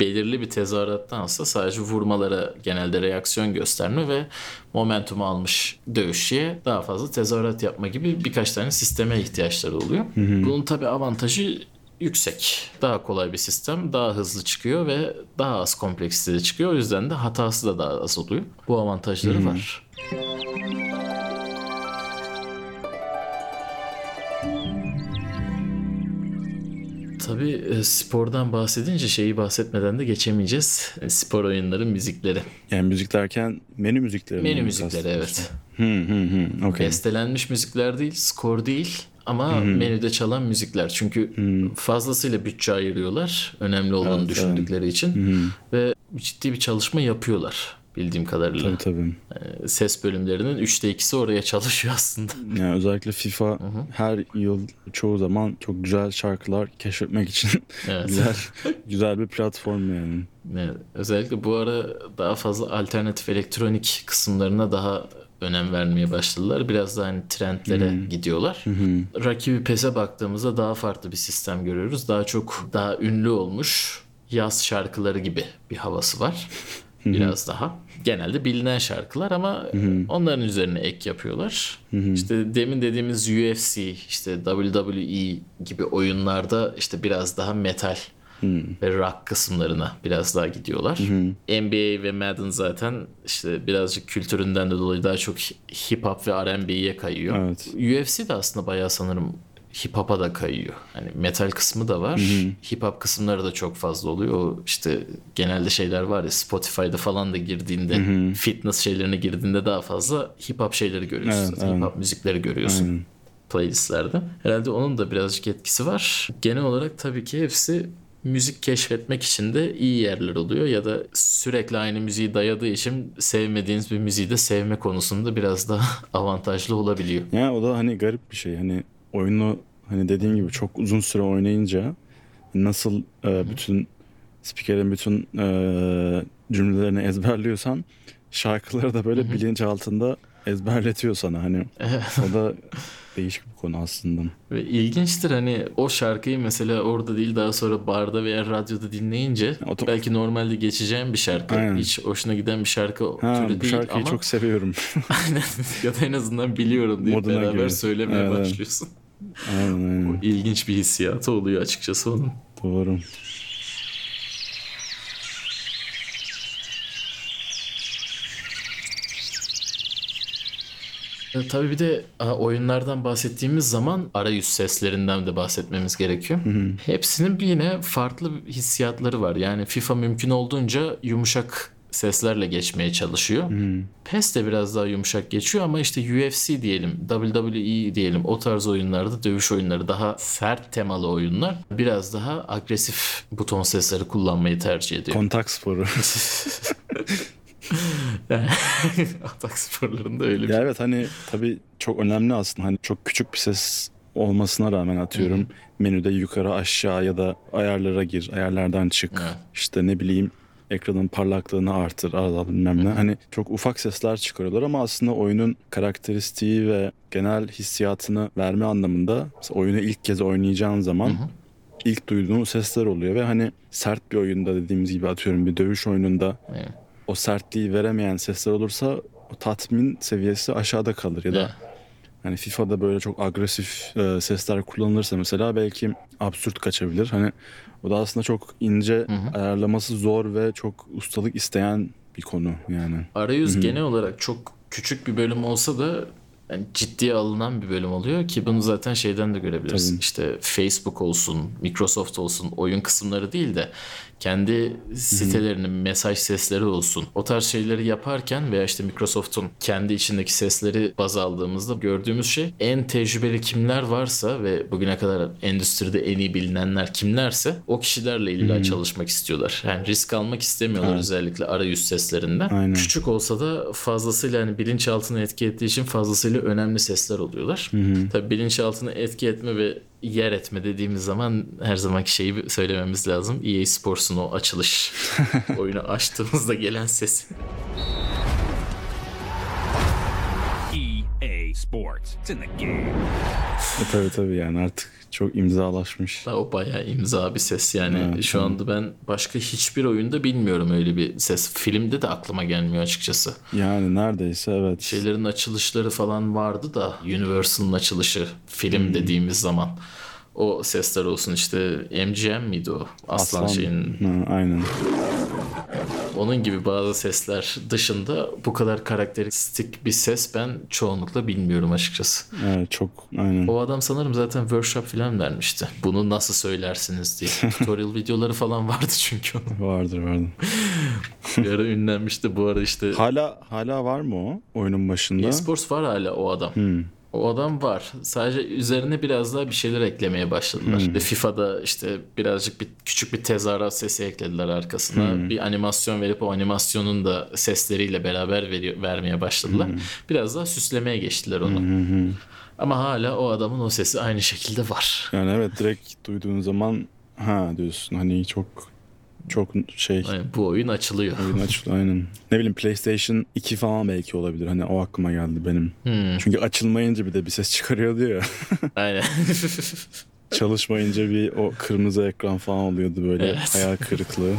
belirli bir tezahürattansa sadece vurmalara genelde reaksiyon gösterme ve momentumu almış dövüşçüye daha fazla tezahürat yapma gibi birkaç tane sisteme ihtiyaçları oluyor. Bunun tabii avantajı yüksek. Daha kolay bir sistem, daha hızlı çıkıyor ve daha az kompleksite çıkıyor. O yüzden de hatası da daha az oluyor. Bu avantajları var. Tabii e, spordan bahsedince şeyi bahsetmeden de geçemeyeceğiz. E, Spor oyunları müzikleri. Yani müzik derken menü müzikleri? Menü müzikleri evet. Hı hı hı. Okey. Bestelenmiş müzikler değil, skor değil ama menüde çalan müzikler. Çünkü fazlasıyla bütçe ayırıyorlar önemli olduğunu Evet, düşündükleri için ve ciddi bir çalışma yapıyorlar bildiğim kadarıyla. Tabii tabii. E, Ses bölümlerinin üçte ikisi oraya çalışıyor aslında. Yani özellikle FIFA her yıl çoğu zaman çok güzel şarkılar keşfetmek için Evet. güzel güzel bir platform yani. Evet, özellikle bu ara daha fazla alternatif elektronik kısımlarına daha önem vermeye başladılar. Biraz da hani trendlere gidiyorlar. Rakibi PES'e baktığımızda daha farklı bir sistem görüyoruz. Daha çok daha ünlü olmuş yaz şarkıları gibi bir havası var. Biraz daha. Genelde bilinen şarkılar ama onların üzerine ek yapıyorlar. İşte demin dediğimiz UFC, işte WWE gibi oyunlarda işte biraz daha metal ve rock kısımlarına biraz daha gidiyorlar. NBA ve Madden zaten işte birazcık kültüründen de dolayı daha çok hip hop ve R&B'ye kayıyor. Evet. UFC de aslında bayağı sanırım hip hop'a da kayıyor. Hani metal kısmı da var. Hip hop kısımları da çok fazla oluyor. O işte genelde şeyler var ya Spotify'da falan da girdiğinde fitness şeylerine girdiğinde daha fazla hip hop şeyleri görüyorsun. Evet, hip hop müzikleri görüyorsun playlistlerde. Herhalde onun da birazcık etkisi var. Genel olarak tabii ki hepsi müzik keşfetmek için de iyi yerler oluyor ya da sürekli aynı müziği dayadığı için sevmediğiniz bir müziği de sevme konusunda biraz daha avantajlı olabiliyor. Yani o da hani garip bir şey. Hani oyunu hani dediğim gibi çok uzun süre oynayınca nasıl e, bütün spikerin bütün e, cümlelerini ezberliyorsan şarkıları da böyle bilinç altında ezberletiyor sana hani. o da değişik bir konu aslında. Ve ilginçtir hani o şarkıyı mesela orada değil daha sonra barda veya radyoda dinleyince Oto- belki normalde geçeceğim bir şarkı. Aynen. Hiç hoşuna giden bir şarkı Ha, türü bu değil şarkıyı ama çok seviyorum. Aynen. ya da en azından biliyorum diye Moduna beraber giriyor. söylemeye Evet. başlıyorsun. Aynen aynen. İlginç bir hissiyatı oluyor açıkçası onun. Doğru. E, Tabii bir de a, oyunlardan bahsettiğimiz zaman arayüz seslerinden de bahsetmemiz gerekiyor. Hepsinin bir yine farklı hissiyatları var. Yani FIFA mümkün olduğunca yumuşak seslerle geçmeye çalışıyor. PES de biraz daha yumuşak geçiyor ama işte UFC diyelim, WWE diyelim o tarz oyunlarda dövüş oyunları daha sert temalı oyunlar biraz daha agresif buton sesleri kullanmayı tercih ediyor. Kontak sporu. Atak sporlarında öyle bir ya evet hani tabii çok önemli aslında. Hani çok küçük bir ses olmasına rağmen atıyorum menüde yukarı aşağı ya da ayarlara gir, ayarlardan çık. Evet. İşte ne bileyim ekranın parlaklığını artır, azalt bilmem ne. Hani çok ufak sesler çıkarıyorlar ama aslında oyunun karakteristiği ve genel hissiyatını verme anlamında oyunu ilk kez oynayacağın zaman ilk duyduğun sesler oluyor ve hani sert bir oyunda dediğimiz gibi atıyorum bir dövüş oyununda Evet. o sertliği veremeyen sesler olursa o tatmin seviyesi aşağıda kalır ya da Evet. Hani FIFA'da böyle çok agresif e, sesler kullanılırsa mesela belki absürt kaçabilir. Hani o da aslında çok ince ayarlaması zor ve çok ustalık isteyen bir konu yani. Arayüz genel olarak çok küçük bir bölüm olsa da yani ciddiye alınan bir bölüm oluyor ki bunu zaten şeyden de görebiliriz. Tabii. İşte Facebook olsun, Microsoft olsun oyun kısımları değil de kendi sitelerinin mesaj sesleri olsun. O tarz şeyleri yaparken veya işte Microsoft'un kendi içindeki sesleri baz aldığımızda gördüğümüz şey en tecrübeli kimler varsa ve bugüne kadar endüstride en iyi bilinenler kimlerse o kişilerle illa çalışmak istiyorlar. Yani risk almak istemiyorlar özellikle arayüz seslerinden. Aynen. Küçük olsa da fazlasıyla hani bilinçaltını etki ettiği için fazlasıyla önemli sesler oluyorlar. Tabii bilinçaltını etki etme ve yer etme dediğimiz zaman her zamanki şeyi söylememiz lazım. EA Sports'un o açılış oyunu açtığımızda gelen ses. Sports. It's in the game. E, tabii tabii yani artık çok imzalaşmış. Da o bayağı imza bir ses yani. Evet, Şu anda ben başka hiçbir oyunda bilmiyorum öyle bir ses. Filmde de aklıma gelmiyor açıkçası. Yani neredeyse evet. Şeylerin açılışları falan vardı da Universal'ın açılışı film dediğimiz zaman O sesler olsun işte MGM miydi o? Aslan, şeyin Ha, aynen. Onun gibi bazı sesler dışında bu kadar karakteristik bir ses ben çoğunlukla bilmiyorum açıkçası. Evet çok aynen. O adam sanırım zaten workshop falan vermişti. Bunu nasıl söylersiniz diye. Tutorial videoları falan vardı çünkü onun. Vardır vardır. Bir ara ünlenmişti. Bu ara işte Hala hala var mı o oyunun başında? eSports var hala o adam. Hmm. O adam var. Sadece üzerine biraz daha bir şeyler eklemeye başladılar. Hmm. Ve FIFA'da işte birazcık bir küçük bir tezahürat sesi eklediler arkasına. Hmm. Bir animasyon verip o animasyonun da sesleriyle beraber veriyor, vermeye başladılar. Hmm. Biraz daha süslemeye geçtiler onu. Ama hala o adamın o sesi aynı şekilde var. Yani evet direkt duyduğun zaman ha diyorsun hani çok çok şey Yani bu oyun açılıyor. oyun açıldı aynen. Ne bileyim PlayStation 2 falan belki olabilir. Hani o aklıma geldi benim. Hmm. Çünkü açılmayınca bir de bir ses çıkarıyordu ya. Aynen. Çalışmayınca bir o kırmızı ekran falan oluyordu böyle Evet. hayal kırıklığı.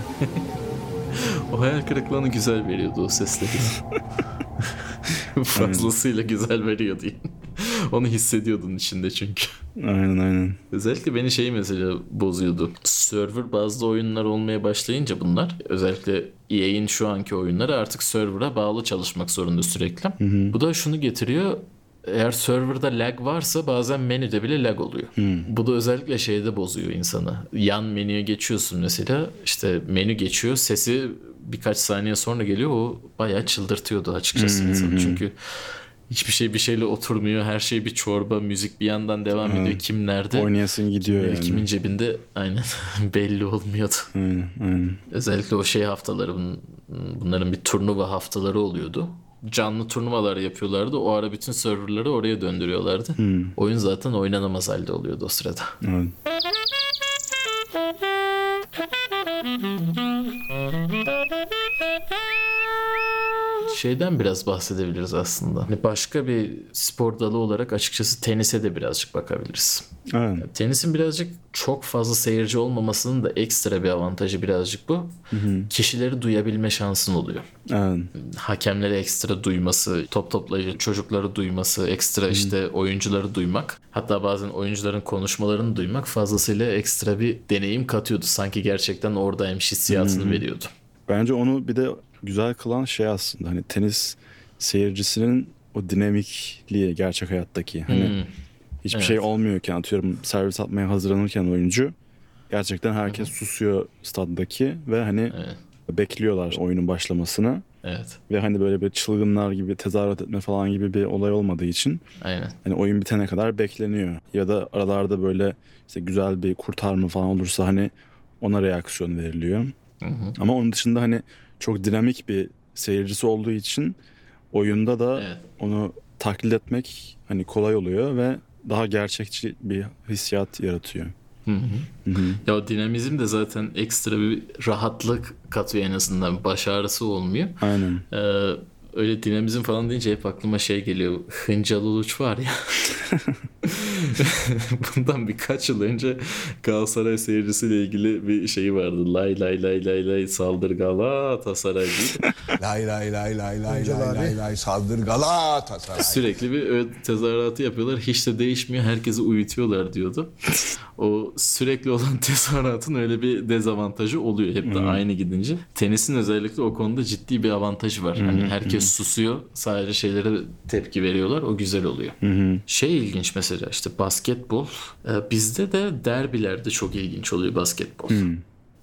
o hayal kırıklığını güzel veriyordu o sesleri. Fazlasıyla güzel veriyordu. Onu hissediyordun içinde çünkü. Aynen aynen. Özellikle beni şey mesela bozuyordu. Server bazlı oyunlar olmaya başlayınca bunlar özellikle EA'in şu anki oyunları artık server'a bağlı çalışmak zorunda sürekli. Bu da şunu getiriyor. Eğer serverda lag varsa bazen menüde bile lag oluyor. Bu da özellikle şeyde bozuyor insanı. Yan menüye geçiyorsun mesela işte menü geçiyor sesi birkaç saniye sonra geliyor o bayağı çıldırtıyordu açıkçası insanı. Çünkü hiçbir şey bir şeyle oturmuyor. Her şey bir çorba, müzik bir yandan devam ediyor. Kim nerede? Oynayasın gidiyor yani. Kimin cebinde aynen belli olmuyordu. Aynen aynen. Özellikle o şey haftaları bun- bunların bir turnuva haftaları oluyordu. Canlı turnuvalar yapıyorlardı. O ara bütün serverları oraya döndürüyorlardı. Oyun zaten oynanamaz halde oluyordu o sırada. Evet. Şeyden biraz bahsedebiliriz aslında. Hani başka bir spor dalı olarak açıkçası tenise de birazcık bakabiliriz. Evet. Tenisin birazcık çok fazla seyirci olmamasının da ekstra bir avantajı birazcık bu. Kişileri duyabilme şansın oluyor. Evet. Hakemleri ekstra duyması, top toplayıcı çocukları duyması, ekstra işte oyuncuları duymak. Hatta bazen oyuncuların konuşmalarını duymak fazlasıyla ekstra bir deneyim katıyordu. Sanki gerçekten oradaymış hissiyatını veriyordu. Bence onu bir de güzel kılan şey aslında hani tenis seyircisinin o dinamikliği gerçek hayattaki. Hani Hmm. hiçbir Evet. şey olmuyorken atıyorum servis atmaya hazırlanırken oyuncu gerçekten herkes susuyor staddaki ve hani Evet. bekliyorlar oyunun başlamasını Evet. ve hani böyle bir çılgınlar gibi tezahürat etme falan gibi bir olay olmadığı için Aynen. hani oyun bitene kadar bekleniyor. Ya da aralarda böyle işte güzel bir kurtarma falan olursa hani ona reaksiyon veriliyor. Ama onun dışında hani çok dinamik bir seyircisi olduğu için oyunda da Evet. onu taklit etmek hani kolay oluyor ve daha gerçekçi bir hissiyat yaratıyor. Ya o dinamizm de zaten ekstra bir rahatlık katıyor en azından. Baş ağrısı olmuyor. Aynen. Ee, öyle dinamizm falan deyince hep aklıma şey geliyor. Hıncal Uluç var ya. Bundan birkaç yıl önce Galatasaray seyircisiyle ilgili bir şey vardı. Lay lay lay lay lay saldır Galatasaray diye. Lay lay lay lay lay lay lay lay saldır Galatasaray. Sürekli bir tezahüratı yapıyorlar. Hiç de değişmiyor. Herkesi uyutuyorlar diyordu. O sürekli olan tezahüratın öyle bir dezavantajı oluyor. Hep de aynı gidince. Tenisin özellikle o konuda ciddi bir avantajı var. Hani herkes susuyor. Sadece şeylere tepki veriyorlar. O güzel oluyor. Şey ilginç mesela işte basketbol. Ee, bizde de derbilerde çok ilginç oluyor basketbol.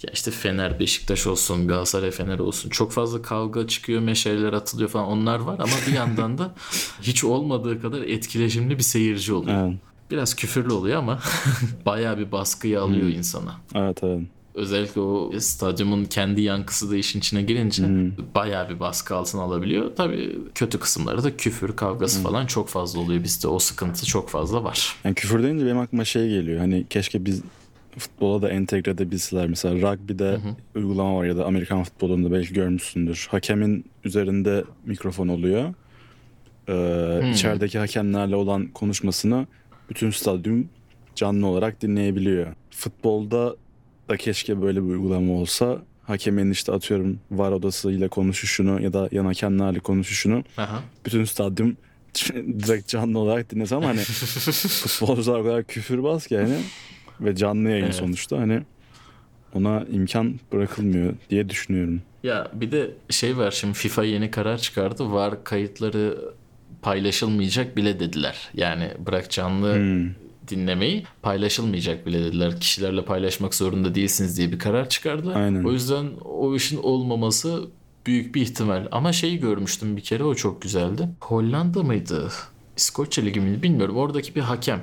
Ya işte Fener, Beşiktaş olsun, Galatasaray, Fener olsun. Çok fazla kavga çıkıyor, meşaleler atılıyor falan onlar var ama bir yandan da hiç olmadığı kadar etkileşimli bir seyirci oluyor. Evet. Biraz küfürlü oluyor ama bayağı bir baskıyı alıyor insana. Evet evet. Özellikle o stadyumun kendi yankısı da işin içine girince bayağı bir baskı altına alabiliyor. Tabii kötü kısımları da küfür, kavgası falan çok fazla oluyor. Bizde o sıkıntı çok fazla var. Yani küfür deyince benim aklıma şey geliyor. Hani keşke biz futbola da entegre edebilseler. Mesela rugby'de uygulama var ya da Amerikan futbolunda belki görmüşsündür. Hakemin üzerinde mikrofon oluyor. Ee, içerideki hakemlerle olan konuşmasını bütün stadyum canlı olarak dinleyebiliyor. Futbolda da keşke böyle bir uygulama olsa. Hakemin işte atıyorum var odasıyla konuşuşunu ya da yan hakemlerle konuşuşunu Aha. bütün stadyum direkt canlı olarak dinlese ama hani futbolcular o kadar küfürbaz ki yani ve canlı yayın Evet. sonuçta hani ona imkan bırakılmıyor diye düşünüyorum. Ya bir de şey var şimdi FIFA yeni karar çıkardı. VAR kayıtları paylaşılmayacak bile dediler. Yani bırak canlı Hmm. dinlemeyi paylaşılmayacak bile dediler. Kişilerle paylaşmak zorunda değilsiniz diye bir karar çıkardılar. Aynen. O yüzden o işin olmaması büyük bir ihtimal. Ama şeyi görmüştüm bir kere o çok güzeldi. Hollanda mıydı? İskoçya Ligi miydi bilmiyorum. Oradaki bir hakem.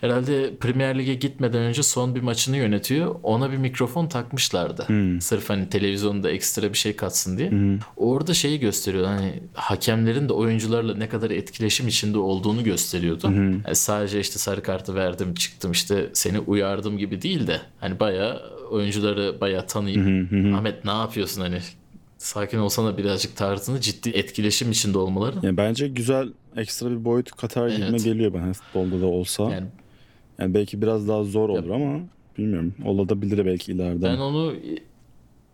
Herhalde Premier Lig'e gitmeden önce son bir maçını yönetiyor. Ona bir mikrofon takmışlardı. Sırf hani televizyonda ekstra bir şey katsın diye. Orada şeyi gösteriyor. Hani hakemlerin de oyuncularla ne kadar etkileşim içinde olduğunu gösteriyordu. Yani sadece işte sarı kartı verdim çıktım işte seni uyardım gibi değil de hani bayağı oyuncuları bayağı tanıyıp Ahmet ne yapıyorsun hani sakin olsana birazcık tarzını ciddi etkileşim içinde olmaları. Yani bence güzel ekstra bir boyut katar Evet. geliyor bana futbolda da olsa. Yani, Yani belki biraz daha zor olur ama bilmiyorum. Olabilir belki ileride. Ben onu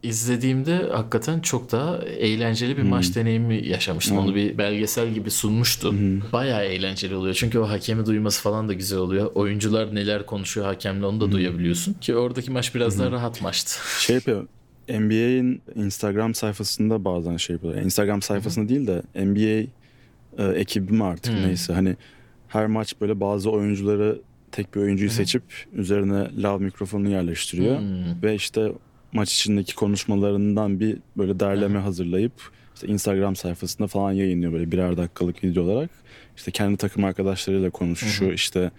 izlediğimde hakikaten çok daha eğlenceli bir maç deneyimi yaşamıştım. Onu bir belgesel gibi sunmuştu. Bayağı eğlenceli oluyor. Çünkü o hakemi duyması falan da güzel oluyor. Oyuncular neler konuşuyor hakemle onu da duyabiliyorsun. Ki oradaki maç biraz daha rahat maçtı. Şey yapıyor. NBA'in Instagram sayfasında bazen şey yapıyorlar. Instagram sayfasında değil de NBA e, ekibi mi artık neyse. Hani her maç böyle bazı oyuncuları tek bir oyuncuyu seçip üzerine lav mikrofonunu yerleştiriyor. Ve işte maç içindeki konuşmalarından bir böyle derleme hazırlayıp işte Instagram sayfasında falan yayınlıyor böyle birer dakikalık video olarak. İşte kendi takım arkadaşlarıyla konuşuşu, işte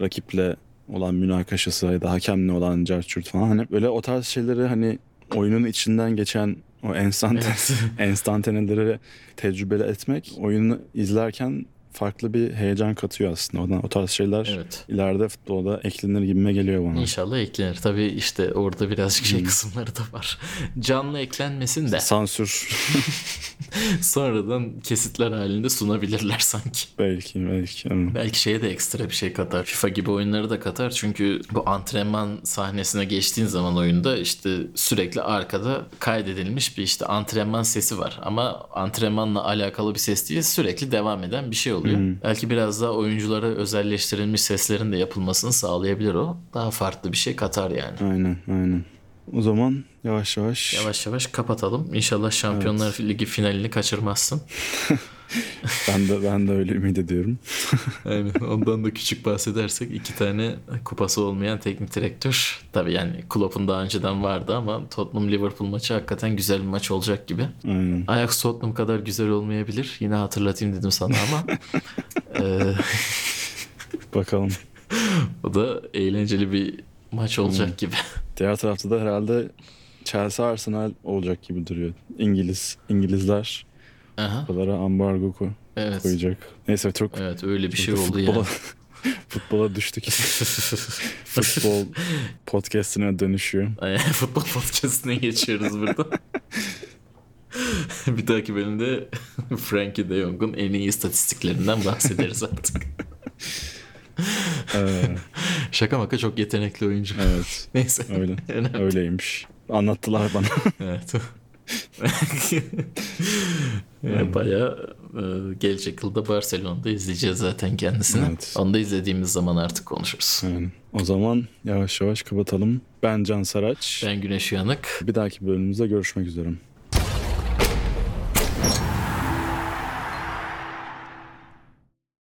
rakiple olan münakaşası ya da hakemle olan carçurt falan. Hani böyle o tarz şeyleri hani oyunun içinden geçen o instant enstantaneleri tecrübeli etmek oyunu izlerken farklı bir heyecan katıyor aslında. O, o tarz şeyler Evet. ileride futbolda eklenir gibime geliyor bana. İnşallah eklenir. Tabii işte orada birazcık şey kısımları da var. Canlı eklenmesin de Sansür sonradan kesitler halinde sunabilirler sanki. belki belki. yani. Belki şeye de ekstra bir şey katar. FIFA gibi oyunları da katar. Çünkü bu antrenman sahnesine geçtiğin zaman oyunda işte sürekli arkada kaydedilmiş bir işte antrenman sesi var. Ama antrenmanla alakalı bir ses değil sürekli devam eden bir şey oluyor. Belki biraz daha oyunculara özelleştirilmiş seslerin de yapılmasını sağlayabilir o. Daha farklı bir şey katar yani. Aynen aynen. O zaman yavaş yavaş, Yavaş yavaş kapatalım. İnşallah Şampiyonlar Ligi finalini kaçırmazsın. ben de ben de öyle ümit ediyorum. Aynen. Ondan da küçük bahsedersek iki tane kupası olmayan teknik direktör. Tabii yani Klopp'un daha önceden vardı ama Tottenham Liverpool maçı hakikaten güzel bir maç olacak gibi. Aynen. Ajax Tottenham kadar güzel olmayabilir. Yine hatırlatayım dedim sana ama eee, Bakalım. o da eğlenceli bir maç olacak gibi. Diğer tarafta da herhalde Chelsea Arsenal olacak gibi duruyor. İngiliz İngilizler Aha, buralara ambargo koy- evet. koyacak. Neyse çok Evet öyle bir şey oldu futbola, ya. futbola düştük. Futbol podcastine dönüşüyor. Futbol podcastine geçiyoruz burada. bir dahaki bölümde Frankie de Jong'un en iyi istatistiklerinden bahsederiz artık. Ee, Şaka maka çok yetenekli oyuncu. evet Neyse. öyle. Önemli. Öyleymiş. Anlattılar bana. Evet. yani bayağı e, gelecek yılda Barcelona'da izleyeceğiz zaten kendisini. Evet. Onu da izlediğimiz zaman artık konuşuruz. Yani, o zaman yavaş yavaş kapatalım. Ben Can Saraç. Ben Güneş Uyanık. Bir dahaki bölümümüzde görüşmek üzere.